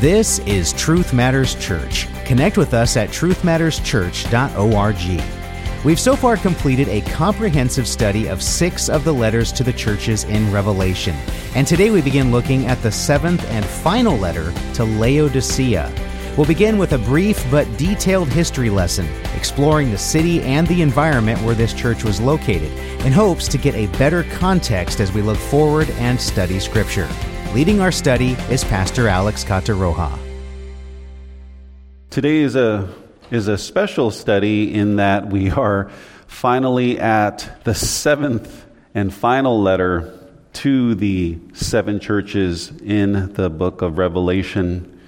This is Truth Matters Church. Connect with us at truthmatterschurch.org. We've so far completed a comprehensive study of six of the letters to the churches in Revelation. And today we begin looking at the seventh and final letter to Laodicea. We'll begin with a brief but detailed history lesson, exploring the city and the environment where this church was located, in hopes to get a better context as we look forward and study Scripture. Leading our study is Pastor Alex Cataroja. Today is a, is a special study in that we are finally at the seventh and final letter to the seven churches in the book of Revelation.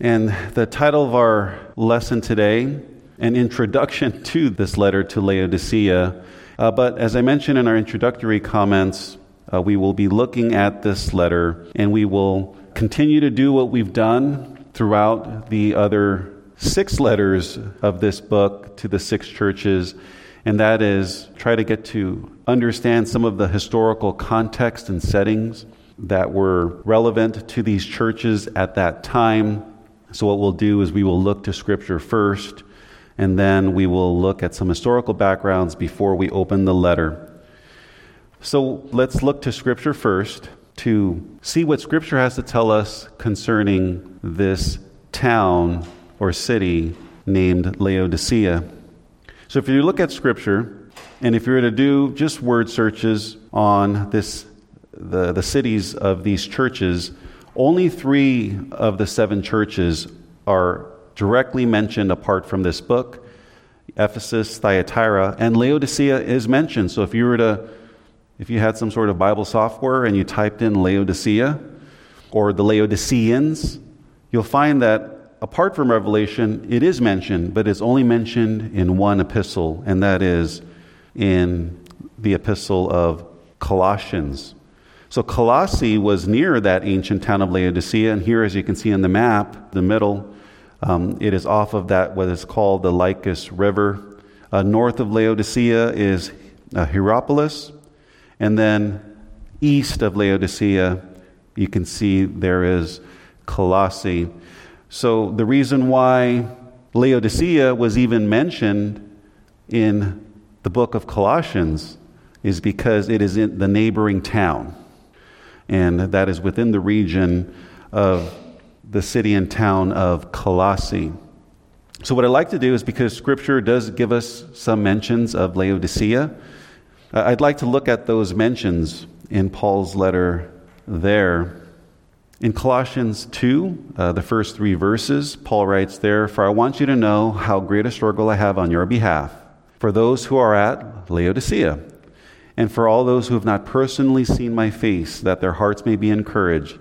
And the title of our lesson today, an introduction to this letter to Laodicea. Uh, but as I mentioned in our introductory comments, uh, we will be looking at this letter and we will continue to do what we've done throughout the other six letters of this book to the six churches, and that is try to get to understand some of the historical context and settings that were relevant to these churches at that time. So, what we'll do is we will look to Scripture first, and then we will look at some historical backgrounds before we open the letter. So let's look to Scripture first to see what Scripture has to tell us concerning this town or city named Laodicea. So if you look at Scripture, and if you were to do just word searches on this, the, the cities of these churches, only three of the seven churches are directly mentioned apart from this book. Ephesus, Thyatira, and Laodicea is mentioned. So if you were to if you had some sort of Bible software and you typed in Laodicea or the Laodiceans, you'll find that apart from Revelation, it is mentioned, but it's only mentioned in one epistle, and that is in the epistle of Colossians. So Colossae was near that ancient town of Laodicea, and here, as you can see in the map, the middle, um, it is off of that what is called the Lycus River. Uh, north of Laodicea is uh, Hierapolis, and then east of Laodicea, you can see there is Colossae. So the reason why Laodicea was even mentioned in the book of Colossians is because it is in the neighboring town. And that is within the region of the city and town of Colossae. So, what I'd like to do is because Scripture does give us some mentions of Laodicea, I'd like to look at those mentions in Paul's letter there. In Colossians 2, uh, the first three verses, Paul writes there, For I want you to know how great a struggle I have on your behalf, for those who are at Laodicea, and for all those who have not personally seen my face, that their hearts may be encouraged,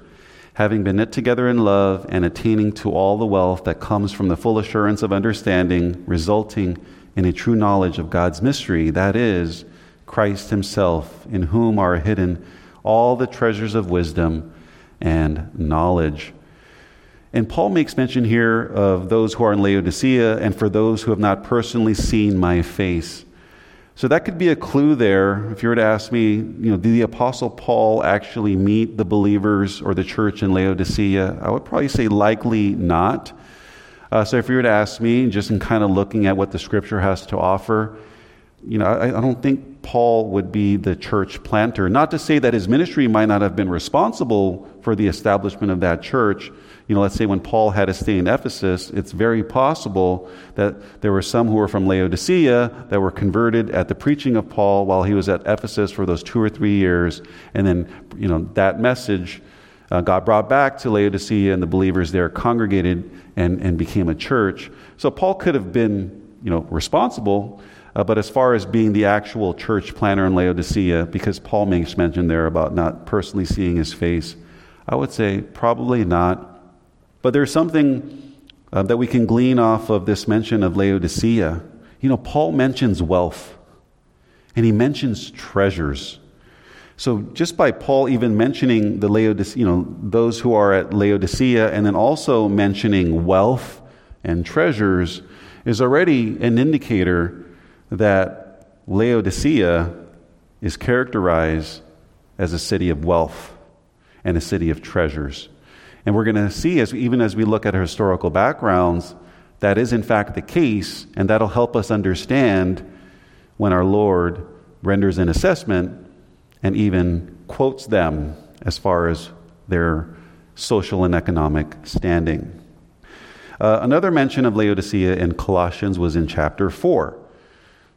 having been knit together in love and attaining to all the wealth that comes from the full assurance of understanding, resulting in a true knowledge of God's mystery, that is, Christ Himself, in whom are hidden all the treasures of wisdom and knowledge. And Paul makes mention here of those who are in Laodicea and for those who have not personally seen my face. So that could be a clue there. If you were to ask me, you know, did the Apostle Paul actually meet the believers or the church in Laodicea? I would probably say likely not. Uh, so if you were to ask me, just in kind of looking at what the scripture has to offer, you know, I, I, don't think Paul would be the church planter. Not to say that his ministry might not have been responsible for the establishment of that church. You know, let's say when Paul had to stay in Ephesus, it's very possible that there were some who were from Laodicea that were converted at the preaching of Paul while he was at Ephesus for those two or three years. And then, you know, that message uh, got brought back to Laodicea and the believers there congregated and, and became a church. So Paul could have been, you know, responsible uh, but as far as being the actual church planner in Laodicea, because Paul makes mention there about not personally seeing his face, I would say probably not. But there's something uh, that we can glean off of this mention of Laodicea. You know, Paul mentions wealth, and he mentions treasures. So just by Paul even mentioning the Laodicea, you know, those who are at Laodicea, and then also mentioning wealth and treasures, is already an indicator that Laodicea is characterized as a city of wealth and a city of treasures. And we're going to see, as even as we look at historical backgrounds, that is in fact the case, and that'll help us understand when our Lord renders an assessment and even quotes them as far as their social and economic standing. Uh, another mention of Laodicea in Colossians was in chapter 4.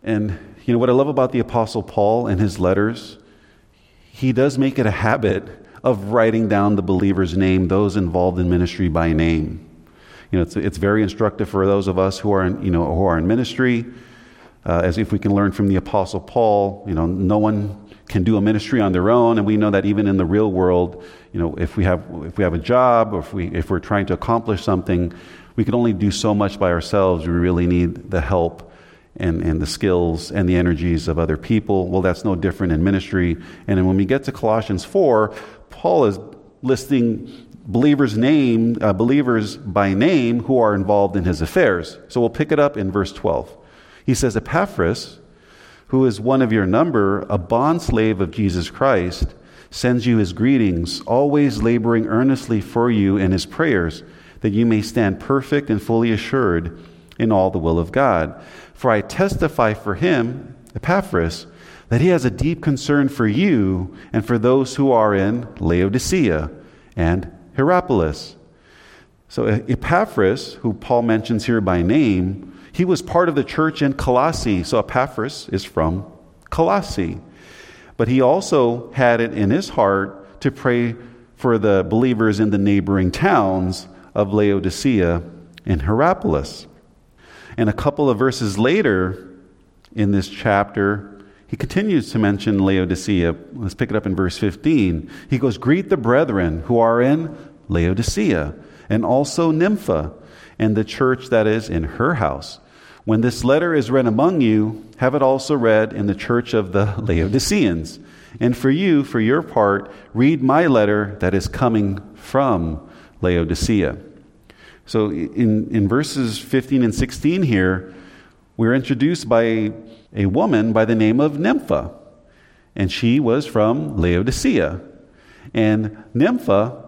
And you know what I love about the Apostle Paul and his letters? He does make it a habit of writing down the believer's name, those involved in ministry by name. You know, it's, it's very instructive for those of us who are in, you know, who are in ministry, uh, as if we can learn from the Apostle Paul. You know, no one can do a ministry on their own, and we know that even in the real world, you know, if we have if we have a job or if we if we're trying to accomplish something, we can only do so much by ourselves. We really need the help and, and the skills and the energies of other people. Well, that's no different in ministry. And then when we get to Colossians 4, Paul is listing believers name uh, believers by name who are involved in his affairs. So we'll pick it up in verse 12. He says Epaphras, who is one of your number, a bondslave of Jesus Christ, sends you his greetings, always laboring earnestly for you in his prayers, that you may stand perfect and fully assured in all the will of God. For I testify for him, Epaphras, that he has a deep concern for you and for those who are in Laodicea and Hierapolis. So Epaphras, who Paul mentions here by name, he was part of the church in Colossae. So Epaphras is from Colossae. But he also had it in his heart to pray for the believers in the neighboring towns of Laodicea and Hierapolis. And a couple of verses later in this chapter, he continues to mention Laodicea. Let's pick it up in verse 15. He goes, Greet the brethren who are in Laodicea, and also Nympha, and the church that is in her house. When this letter is read among you, have it also read in the church of the Laodiceans. And for you, for your part, read my letter that is coming from Laodicea. So in, in verses 15 and 16 here, we're introduced by a, woman by the name of Nympha. And she was from Laodicea. And Nympha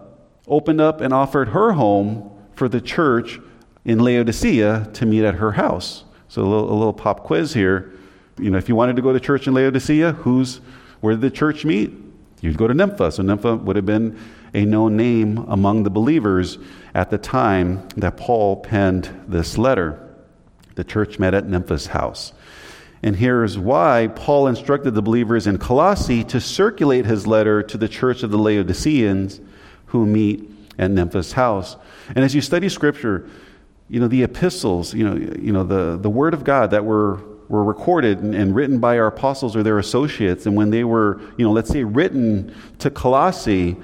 opened up and offered her home for the church in Laodicea to meet at her house. So a little, a little pop quiz here. You know, if you wanted to go to church in Laodicea, who's where did the church meet? You'd go to Nympha. So Nympha would have been a known name among the believers at the time that Paul penned this letter. The church met at Nympha's house. And here's why Paul instructed the believers in Colossae to circulate his letter to the church of the Laodiceans who meet at Nympha's house. And as you study scripture, you know, the epistles, you know, you know the, the word of God that were were recorded and, and, written by our apostles or their associates. And when they were, you know, let's say written to Colossae,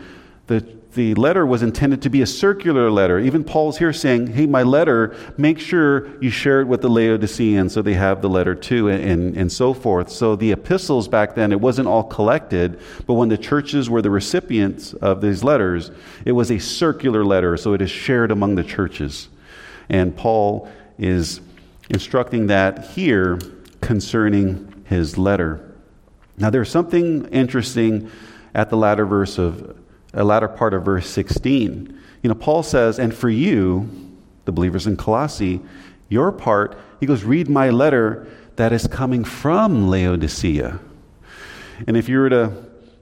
the, the letter was intended to be a circular letter. Even Paul's here saying, hey, my letter, make sure you share it with the Laodiceans so they have the letter too, and, and, and so forth. So the epistles back then, it wasn't all collected, but when the churches were the recipients of these letters, it was a circular letter, so it is shared among the churches. And Paul is instructing that here concerning his letter. Now, there's something interesting at the latter verse of a latter part of verse 16. You know, Paul says, "And for you, the believers in Colossae, your part," he goes, "Read my letter that is coming from Laodicea." And if you were to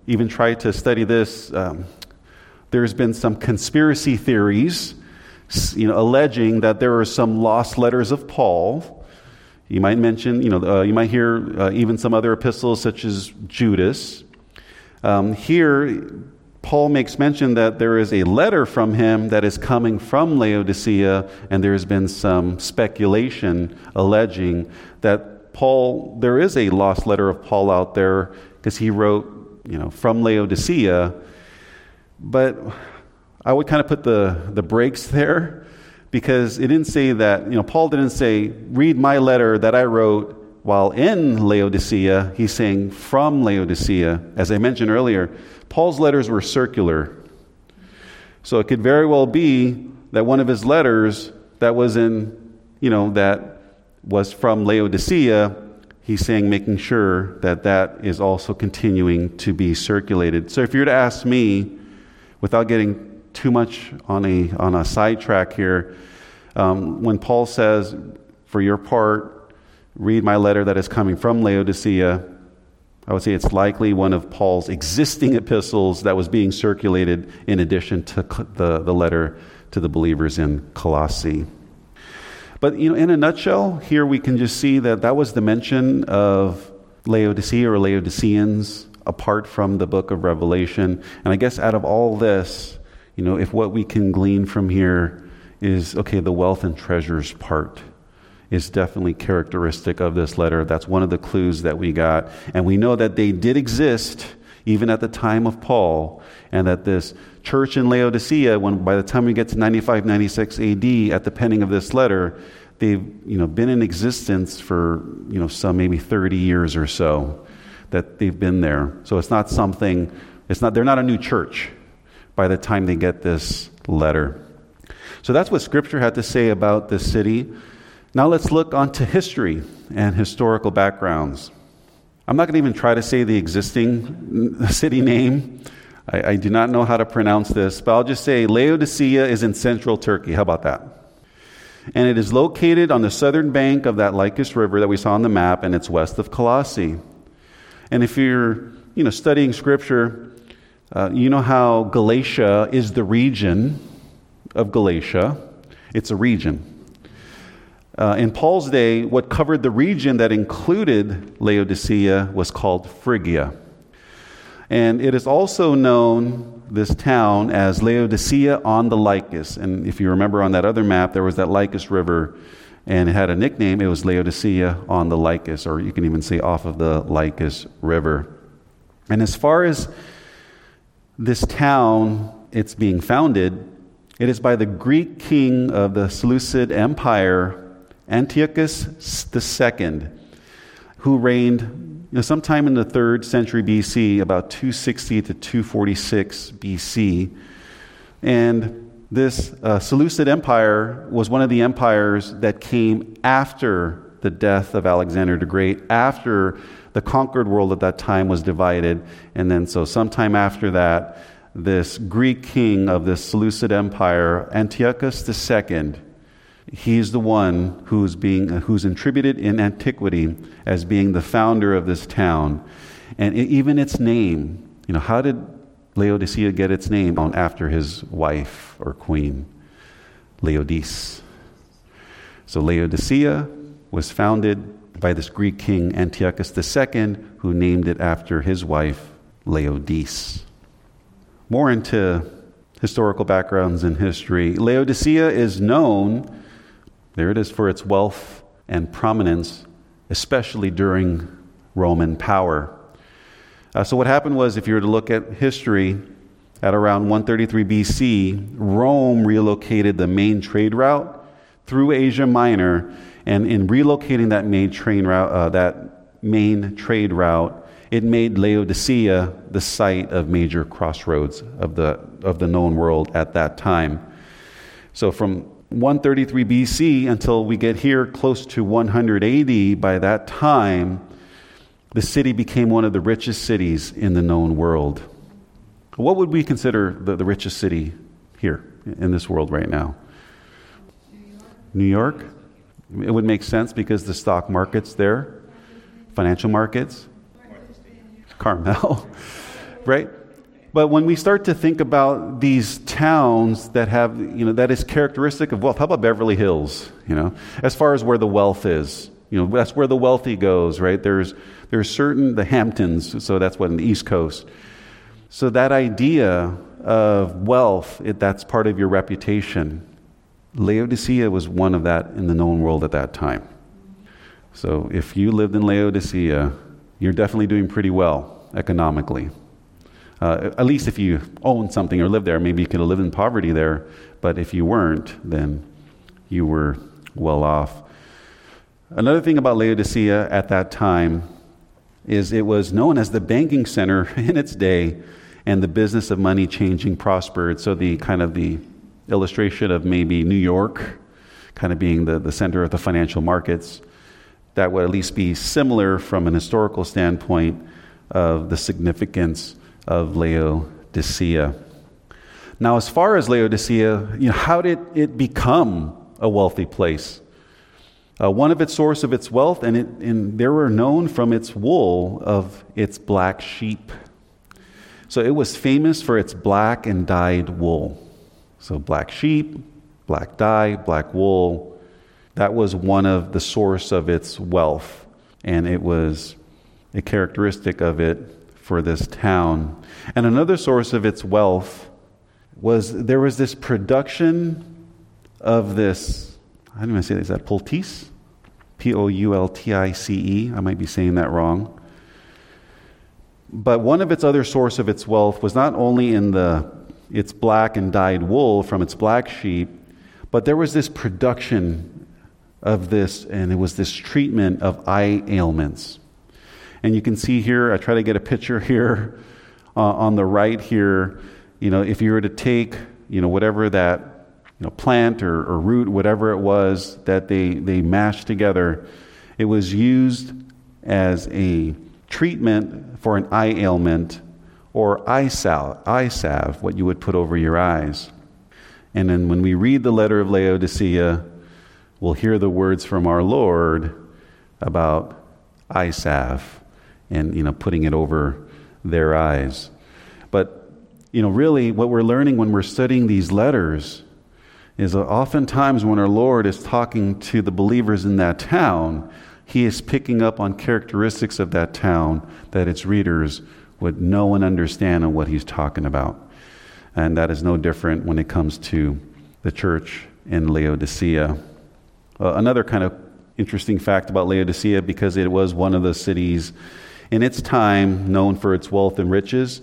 even try to study this, um, there's been some conspiracy theories, you know, alleging that there are some lost letters of Paul you might mention, you know, uh, you might hear uh, even some other epistles such as Judas. Um, here, Paul makes mention that there is a letter from him that is coming from Laodicea, and there has been some speculation alleging that Paul, there is a lost letter of Paul out there because he wrote, you know, from Laodicea. But I would kind of put the, the brakes there because it didn't say that, you know, Paul didn't say, read my letter that I wrote while in Laodicea. He's saying from Laodicea. As I mentioned earlier, Paul's letters were circular. So it could very well be that one of his letters that was in, you know, that was from Laodicea, he's saying, making sure that that is also continuing to be circulated. So if you were to ask me, without getting too much on a, on a sidetrack here, um, when Paul says, For your part, read my letter that is coming from Laodicea, I would say it's likely one of Paul's existing epistles that was being circulated in addition to the, the letter to the believers in Colossae. But you know, in a nutshell, here we can just see that that was the mention of Laodicea or Laodiceans apart from the book of Revelation. And I guess out of all this, you know, if what we can glean from here is okay, the wealth and treasures part is definitely characteristic of this letter. That's one of the clues that we got. And we know that they did exist even at the time of Paul, and that this church in Laodicea, when by the time we get to 95, 96 AD, at the penning of this letter, they've you know, been in existence for you know, some maybe 30 years or so that they've been there. So it's not something, it's not, they're not a new church by the time they get this letter. So that's what Scripture had to say about this city. Now let's look onto history and historical backgrounds. I'm not going to even try to say the existing city name. I, I, do not know how to pronounce this, but I'll just say Laodicea is in central Turkey. How about that? And it is located on the southern bank of that Lycus River that we saw on the map, and it's west of Colossae. And if you're you know, studying scripture, uh, you know how Galatia is the region of Galatia. It's a region. Uh, in Paul's day, what covered the region that included Laodicea was called Phrygia. And it is also known, this town, as Laodicea on the Lycus. And if you remember on that other map, there was that Lycus River, and it had a nickname. It was Laodicea on the Lycus, or you can even say off of the Lycus River. And as far as this town, it's being founded, it is by the Greek king of the Seleucid Empire, Antiochus II, who reigned you know, sometime in the third century BC, about 260 to 246 BC. And this uh, Seleucid Empire was one of the empires that came after the death of Alexander the Great, after the conquered world at that time was divided. And then, so sometime after that, this Greek king of this Seleucid Empire, Antiochus II, He's the one who's, being, uh, who's attributed in antiquity as being the founder of this town. And even its name, you know, how did Laodicea get its name after his wife or queen, Laodice? So Laodicea was founded by this Greek king Antiochus II, who named it after his wife, Laodice. More into historical backgrounds in history. Laodicea is known there it is for its wealth and prominence, especially during Roman power. Uh, so, what happened was, if you were to look at history, at around 133 BC, Rome relocated the main trade route through Asia Minor, and in relocating that main train route, uh, that main trade route, it made Laodicea the site of major crossroads of the of the known world at that time. So, from 133 BC until we get here close to 180, by that time, the city became one of the richest cities in the known world. What would we consider the, the richest city here in this world right now? New York? It would make sense because the stock market's there, financial markets. Carmel, right? But when we start to think about these towns that have, you know, that is characteristic of wealth, how about Beverly Hills, you know, as far as where the wealth is? You know, that's where the wealthy goes, right? There's, there's certain, the Hamptons, so that's what in the East Coast. So that idea of wealth, it, that's part of your reputation. Laodicea was one of that in the known world at that time. So if you lived in Laodicea, you're definitely doing pretty well economically. Uh, at least if you own something or live there, maybe you could live in poverty there. But if you weren't, then you were well off. Another thing about Laodicea at that time is it was known as the banking center in its day, and the business of money changing prospered. So the kind of the illustration of maybe New York kind of being the, the center of the financial markets, that would at least be similar from an historical standpoint of the significance of Laodicea. Now, as far as Laodicea, you know, how did it become a wealthy place? Uh, one of its source of its wealth, and, it, and they were known from its wool of its black sheep. So it was famous for its black and dyed wool. So black sheep, black dye, black wool. That was one of the source of its wealth, and it was a characteristic of it for this town. And another source of its wealth was there was this production of this, I don't even say this? Is that poultice? P O U L T I C E. I might be saying that wrong. But one of its other source of its wealth was not only in the its black and dyed wool from its black sheep, but there was this production of this, and it was this treatment of eye ailments. And you can see here, I try to get a picture here uh, on the right here. You know, if you were to take, you know, whatever that you know, plant or, or root, whatever it was that they, they mashed together, it was used as a treatment for an eye ailment or eye salve, eye salve, what you would put over your eyes. And then when we read the letter of Laodicea, we'll hear the words from our Lord about eye salve and you know putting it over their eyes. But you know, really, what we're learning when we're studying these letters is oftentimes when our Lord is talking to the believers in that town, He is picking up on characteristics of that town that its readers would know and understand on what He's talking about. And that is no different when it comes to the church in Laodicea. Uh, another kind of interesting fact about Laodicea, because it was one of the cities in its time known for its wealth and riches.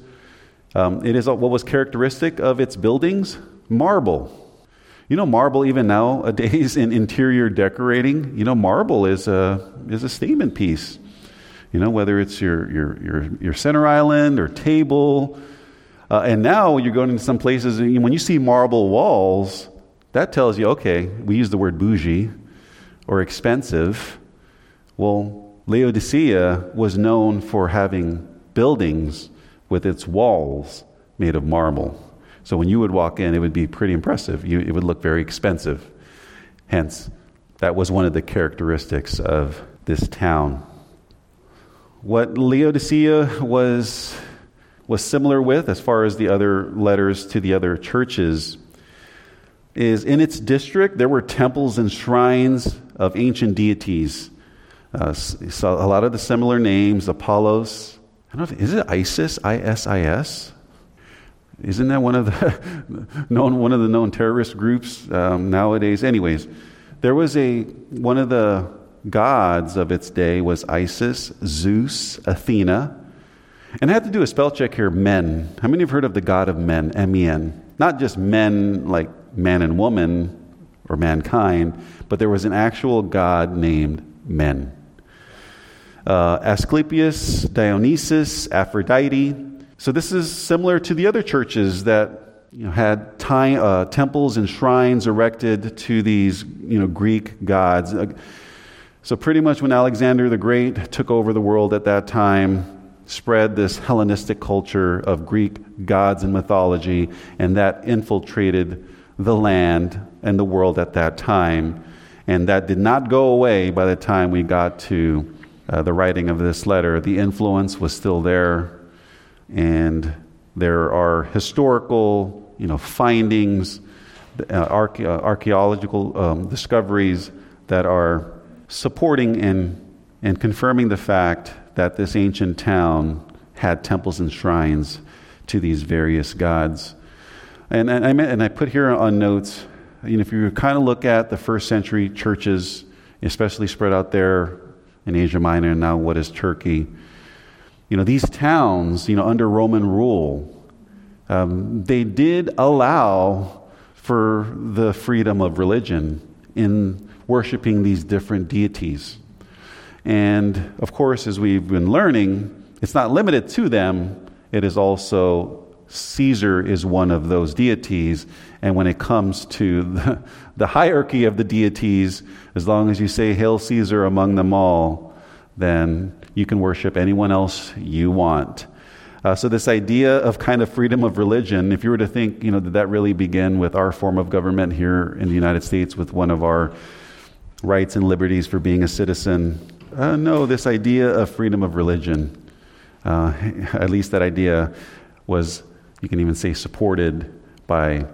Um, it is what was characteristic of its buildings marble. You know, marble, even nowadays in interior decorating, you know, marble is a, is a statement piece. You know, whether it's your, your, your, your center island or table. Uh, and now you're going into some places, and when you see marble walls, that tells you, okay, we use the word bougie or expensive. Well, Laodicea was known for having buildings with its walls made of marble. So when you would walk in, it would be pretty impressive. You, it would look very expensive. Hence, that was one of the characteristics of this town. What Laodicea was, was similar with, as far as the other letters to the other churches, is in its district there were temples and shrines of ancient deities uh, so a lot of the similar names, Apollos. I don't know, is it Isis? I S I S? Isn't that one of the known one of the known terrorist groups um, nowadays? Anyways, there was a one of the gods of its day was Isis, Zeus, Athena, and I had to do a spell check here. Men. How many have heard of the god of men? M E N. Not just men like man and woman or mankind, but there was an actual god named Men uh, Asclepius, Dionysus, Aphrodite. So this is similar to the other churches that you know, had uh, temples and shrines erected to these you know, Greek gods. Uh, so pretty much when Alexander the Great took over the world at that time, spread this Hellenistic culture of Greek gods and mythology, and that infiltrated the land and the world at that time. And that did not go away by the time we got to uh, the writing of this letter, the influence was still there, and there are historical, you know, findings, uh, arche- uh, archaeological um, discoveries that are supporting and, and confirming the fact that this ancient town had temples and shrines to these various gods. And, and, I, and I put here on notes, you know, if you kind of look at the first century churches, especially spread out there in Asia Minor, and now what is Turkey. You know, these towns, you know, under Roman rule, um, they did allow for the freedom of religion in worshiping these different deities. And of course, as we've been learning, it's not limited to them, it is also Caesar is one of those deities. And when it comes to the, the, hierarchy of the deities, as long as you say Hail Caesar among them all, then you can worship anyone else you want. Uh, so, this idea of kind of freedom of religion, if you were to think, you know, did that really begin with our form of government here in the United States with one of our rights and liberties for being a citizen? Uh, no, this idea of freedom of religion, uh, at least that idea was, you can even say, supported by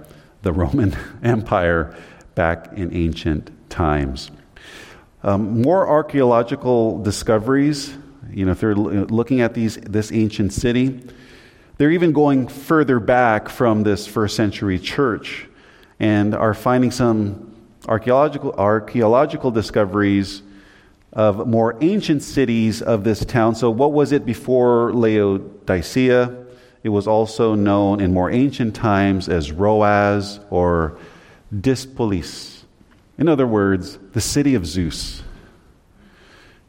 the Roman Empire back in ancient times. Um, more archaeological discoveries you know, if they're looking at these, this ancient city, they're even going further back from this first century church and are finding some archaeological, archaeological discoveries of more ancient cities of this town. So, what was it before Laodicea? It was also known in more ancient times as Roaz or Diospolis. In other words, the city of Zeus.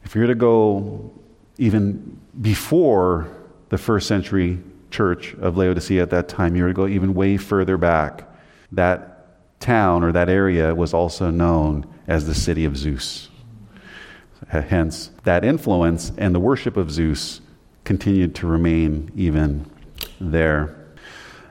If you're to go even before the first century church of Laodicea at that time, you were to go even way further back, that town or that area was also known as the city of Zeus. Hence, that influence and the worship of Zeus continued to remain even there.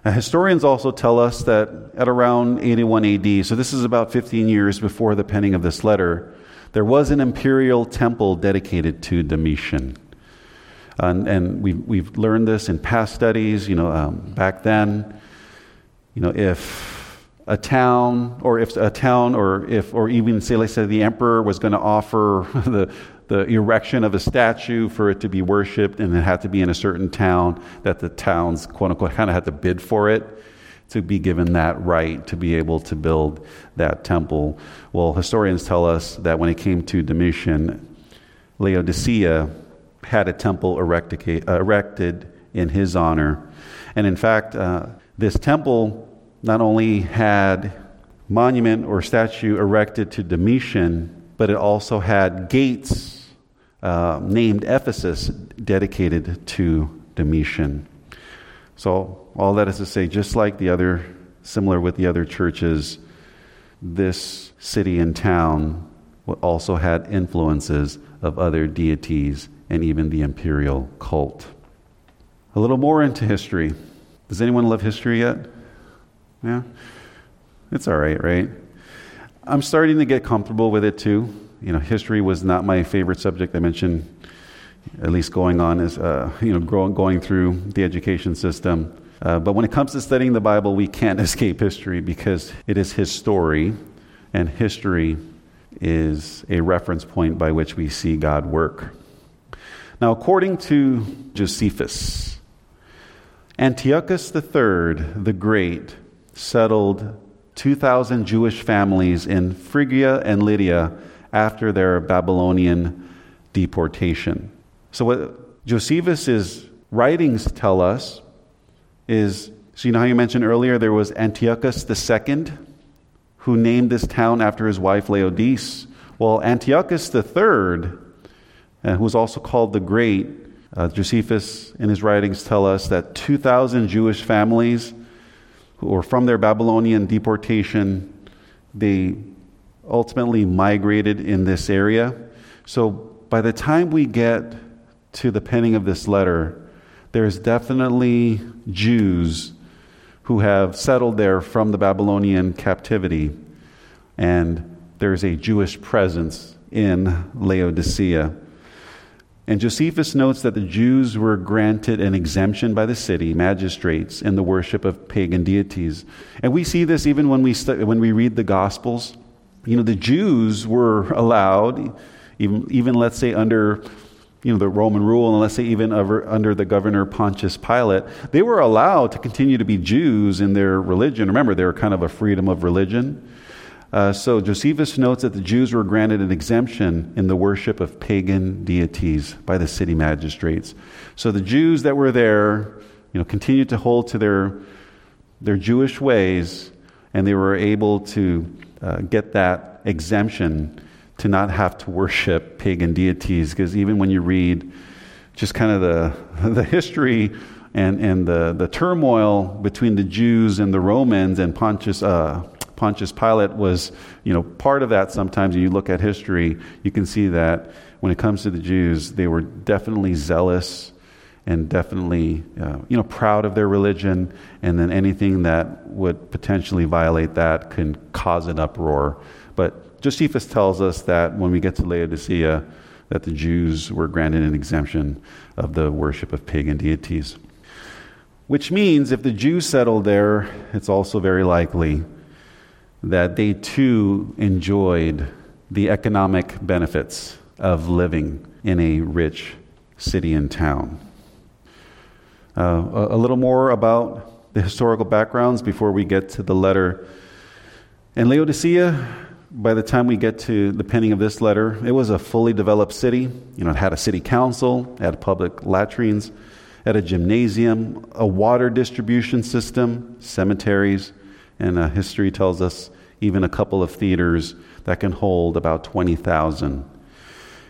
Now, historians also tell us that at around 81 AD, so this is about 15 years before the penning of this letter, there was an imperial temple dedicated to Domitian. And, and we've, we've learned this in past studies. You know, um, back then, you know, if a town, or if a town, or if, or even say, let's say, the emperor was going to offer the the erection of a statue for it to be worshipped, and it had to be in a certain town, that the towns, quote unquote, kind of had to bid for it to be given that right to be able to build that temple. Well, historians tell us that when it came to Domitian, Laodicea had a temple erected, in his honor. And in fact, uh, this temple not only had monument or statue erected to Domitian, but it also had gates uh, named Ephesus dedicated to Domitian. So, all that is to say, just like the other, similar with the other churches, this city and town also had influences of other deities and even the imperial cult. A little more into history. Does anyone love history yet? Yeah? It's all right, right? I'm starting to get comfortable with it too. You know, history was not my favorite subject. I mentioned, at least going on as uh, you know, growing, going through the education system. Uh, but when it comes to studying the Bible, we can't escape history because it is his story, and history is a reference point by which we see God work. Now, according to Josephus, Antiochus III the Great settled 2,000 Jewish families in Phrygia and Lydia after their Babylonian deportation. So, what Josephus's writings tell us is so, you know how you mentioned earlier there was Antiochus II who named this town after his wife Laodice? Well, Antiochus III uh, who was also called the Great. Uh, Josephus, in his writings, tell us that 2,000 Jewish families who were from their Babylonian deportation, they ultimately migrated in this area. So by the time we get to the penning of this letter, there's definitely Jews who have settled there from the Babylonian captivity, and there's a Jewish presence in Laodicea. And Josephus notes that the Jews were granted an exemption by the city magistrates in the worship of pagan deities. And we see this even when we, stu- when we read the Gospels. You know, the Jews were allowed, even, even let's say under you know, the Roman rule, and let's say even under the governor Pontius Pilate, they were allowed to continue to be Jews in their religion. Remember, they were kind of a freedom of religion. Uh, so Josephus notes that the Jews were granted an exemption in the worship of pagan deities by the city magistrates. So the Jews that were there, you know, continued to hold to their their Jewish ways, and they were able to uh, get that exemption to not have to worship pagan deities. Because even when you read just kind of the the history and and the the turmoil between the Jews and the Romans and Pontius. Uh, Pontius Pilate was, you know, part of that sometimes. When you look at history, you can see that when it comes to the Jews, they were definitely zealous and definitely, uh, you know, proud of their religion, and then anything that would potentially violate that can cause an uproar. But Josephus tells us that when we get to Laodicea, that the Jews were granted an exemption of the worship of pagan deities. Which means if the Jews settled there, it's also very likely that they too enjoyed the economic benefits of living in a rich city and town. Uh, a, little more about the historical backgrounds before we get to the letter. In Laodicea, by the time we get to the penning of this letter, it was a fully developed city. You know, it had a city council, it had public latrines, it had a gymnasium, a water distribution system, cemeteries, and uh, history tells us even a couple of theaters that can hold about 20,000.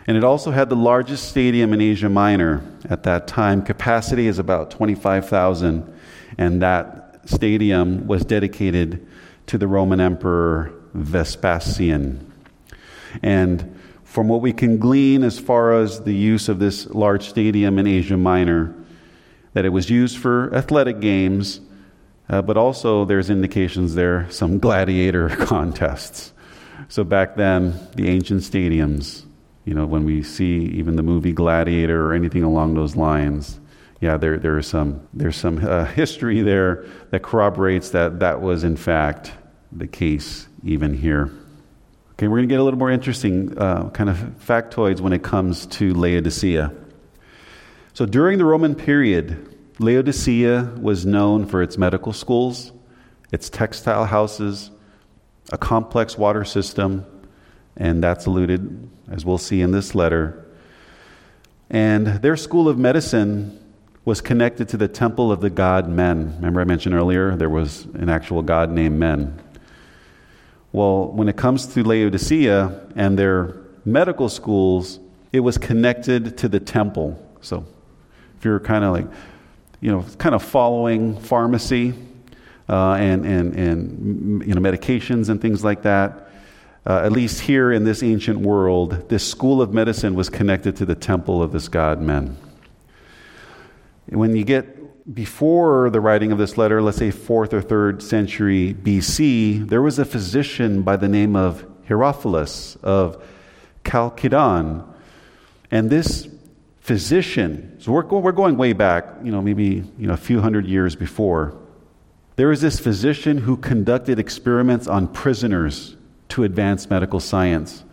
And it also had the largest stadium in Asia Minor at that time. Capacity is about 25,000, and that stadium was dedicated to the Roman Emperor Vespasian. And from what we can glean as far as the use of this large stadium in Asia Minor, that it was used for athletic games, uh, but also there's indications there some gladiator contests. So back then, the ancient stadiums, you know, when we see even the movie Gladiator or anything along those lines, yeah, there, there is some, there's some uh, history there that corroborates that that was in fact the case even here. Okay, we're going to get a little more interesting uh, kind of factoids when it comes to Laodicea. So during the Roman period, Laodicea was known for its medical schools, its textile houses, a complex water system, and that's alluded, as we'll see in this letter. And their school of medicine was connected to the temple of the god Men. Remember, I mentioned earlier there was an actual god named Men. Well, when it comes to Laodicea and their medical schools, it was connected to the temple. So if you're kind of like, you know, kind of following pharmacy uh, and, and, and, you know, medications and things like that, uh, at least here in this ancient world, this school of medicine was connected to the temple of this god men. When you get before the writing of this letter, let's say fourth or third century BC, there was a physician by the name of Herophilus of Chalcedon. And this physician, so we're, we're going way back, you know, maybe you know, a few hundred years before. There was this physician who conducted experiments on prisoners to advance medical science.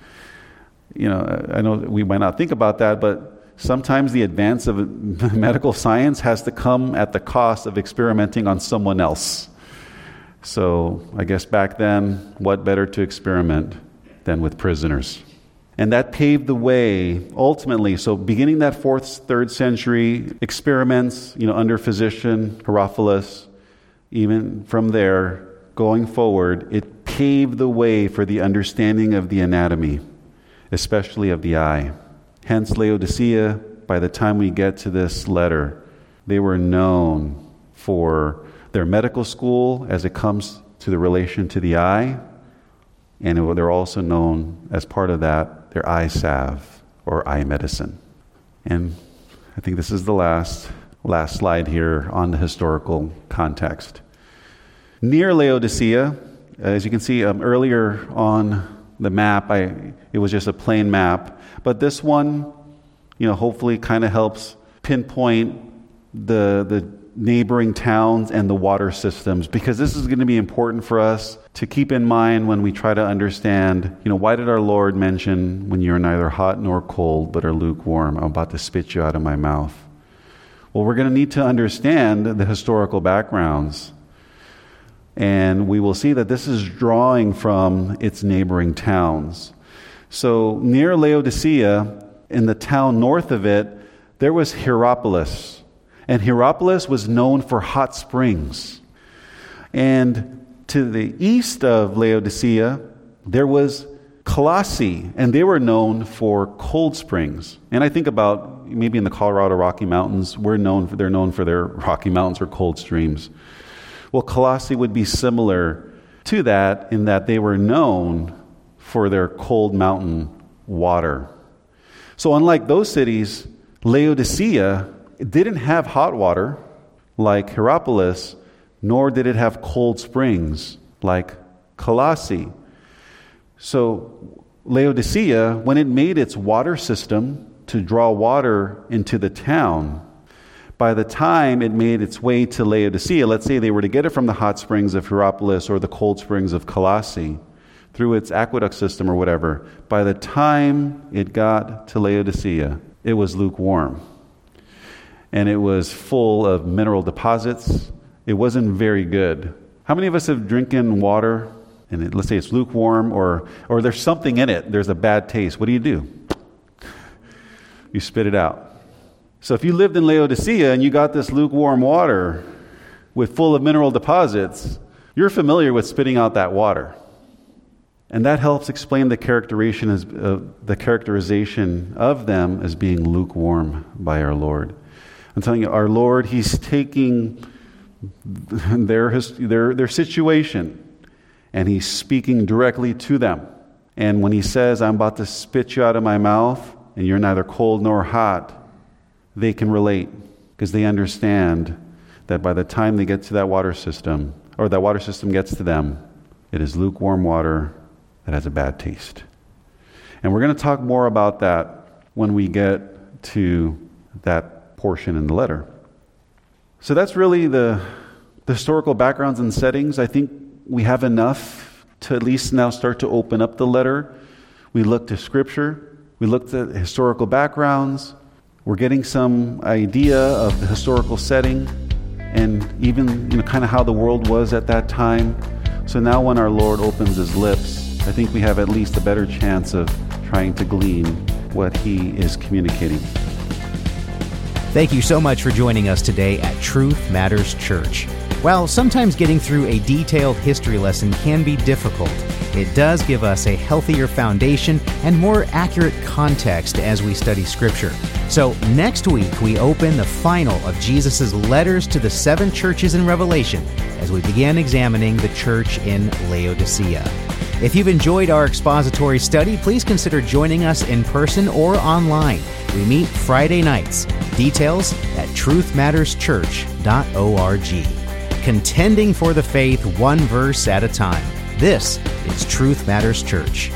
You know, I know we might not think about that, but sometimes the advance of medical science has to come at the cost of experimenting on someone else. So I guess back then, what better to experiment than with prisoners? And that paved the way ultimately. So, beginning that fourth, third century experiments, you know, under physician Herophilus, even from there going forward, it paved the way for the understanding of the anatomy, especially of the eye. Hence, Laodicea, by the time we get to this letter, they were known for their medical school as it comes to the relation to the eye, and they're also known as part of that, their eye salve or eye medicine. And I think this is the last, last slide here on the historical context. Near Laodicea, as you can see um, earlier on the map, I, it was just a plain map. But this one, you know, hopefully kind of helps pinpoint the, the neighboring towns and the water systems because this is going to be important for us to keep in mind when we try to understand, you know, why did our Lord mention when you're neither hot nor cold but are lukewarm? I'm about to spit you out of my mouth. Well, we're going to need to understand the historical backgrounds and we will see that this is drawing from its neighboring towns. So, near Laodicea, in the town north of it, there was Hierapolis. And Hierapolis was known for hot springs. And to the east of Laodicea, there was Colossae, and they were known for cold springs. And I think about maybe in the Colorado Rocky Mountains, we're known for, they're known for their Rocky Mountains or cold streams. Well, Colossae would be similar to that in that they were known for their cold mountain water. So, unlike those cities, Laodicea didn't have hot water like Hierapolis, nor did it have cold springs like Colossae. So, Laodicea, when it made its water system to draw water into the town, by the time it made its way to Laodicea, let's say they were to get it from the hot springs of Hierapolis or the cold springs of Colossae through its aqueduct system or whatever, by the time it got to Laodicea, it was lukewarm. And it was full of mineral deposits. It wasn't very good. How many of us have drinking water and it, let's say it's lukewarm or, or there's something in it, there's a bad taste? What do you do? You spit it out. So if you lived in Laodicea and you got this lukewarm water with full of mineral deposits, you're familiar with spitting out that water. And that helps explain the characterization, as, uh, the characterization of them as being lukewarm by our Lord. I'm telling you, our Lord, He's taking their, their, their situation and He's speaking directly to them. And when He says, I'm about to spit you out of my mouth, and you're neither cold nor hot, they can relate because they understand that by the time they get to that water system, or that water system gets to them, it is lukewarm water that has a bad taste. And we're going to talk more about that when we get to that portion in the letter. So that's really the, the historical backgrounds and settings. I think we have enough to at least now start to open up the letter. We looked to Scripture, we looked at historical backgrounds, we're getting some idea of the historical setting and even you know kind of how the world was at that time. So now when our Lord opens his lips, I think we have at least a better chance of trying to glean what he is communicating. Thank you so much for joining us today at Truth Matters Church. While sometimes getting through a detailed history lesson can be difficult, it does give us a healthier foundation and more accurate context as we study Scripture. So, next week we open the final of Jesus' letters to the seven churches in Revelation as we begin examining the church in Laodicea. If you've enjoyed our expository study, please consider joining us in person or online. We meet Friday nights. Details at truthmatterschurch.org. Contending for the faith one verse at a time. This is Truth Matters Church.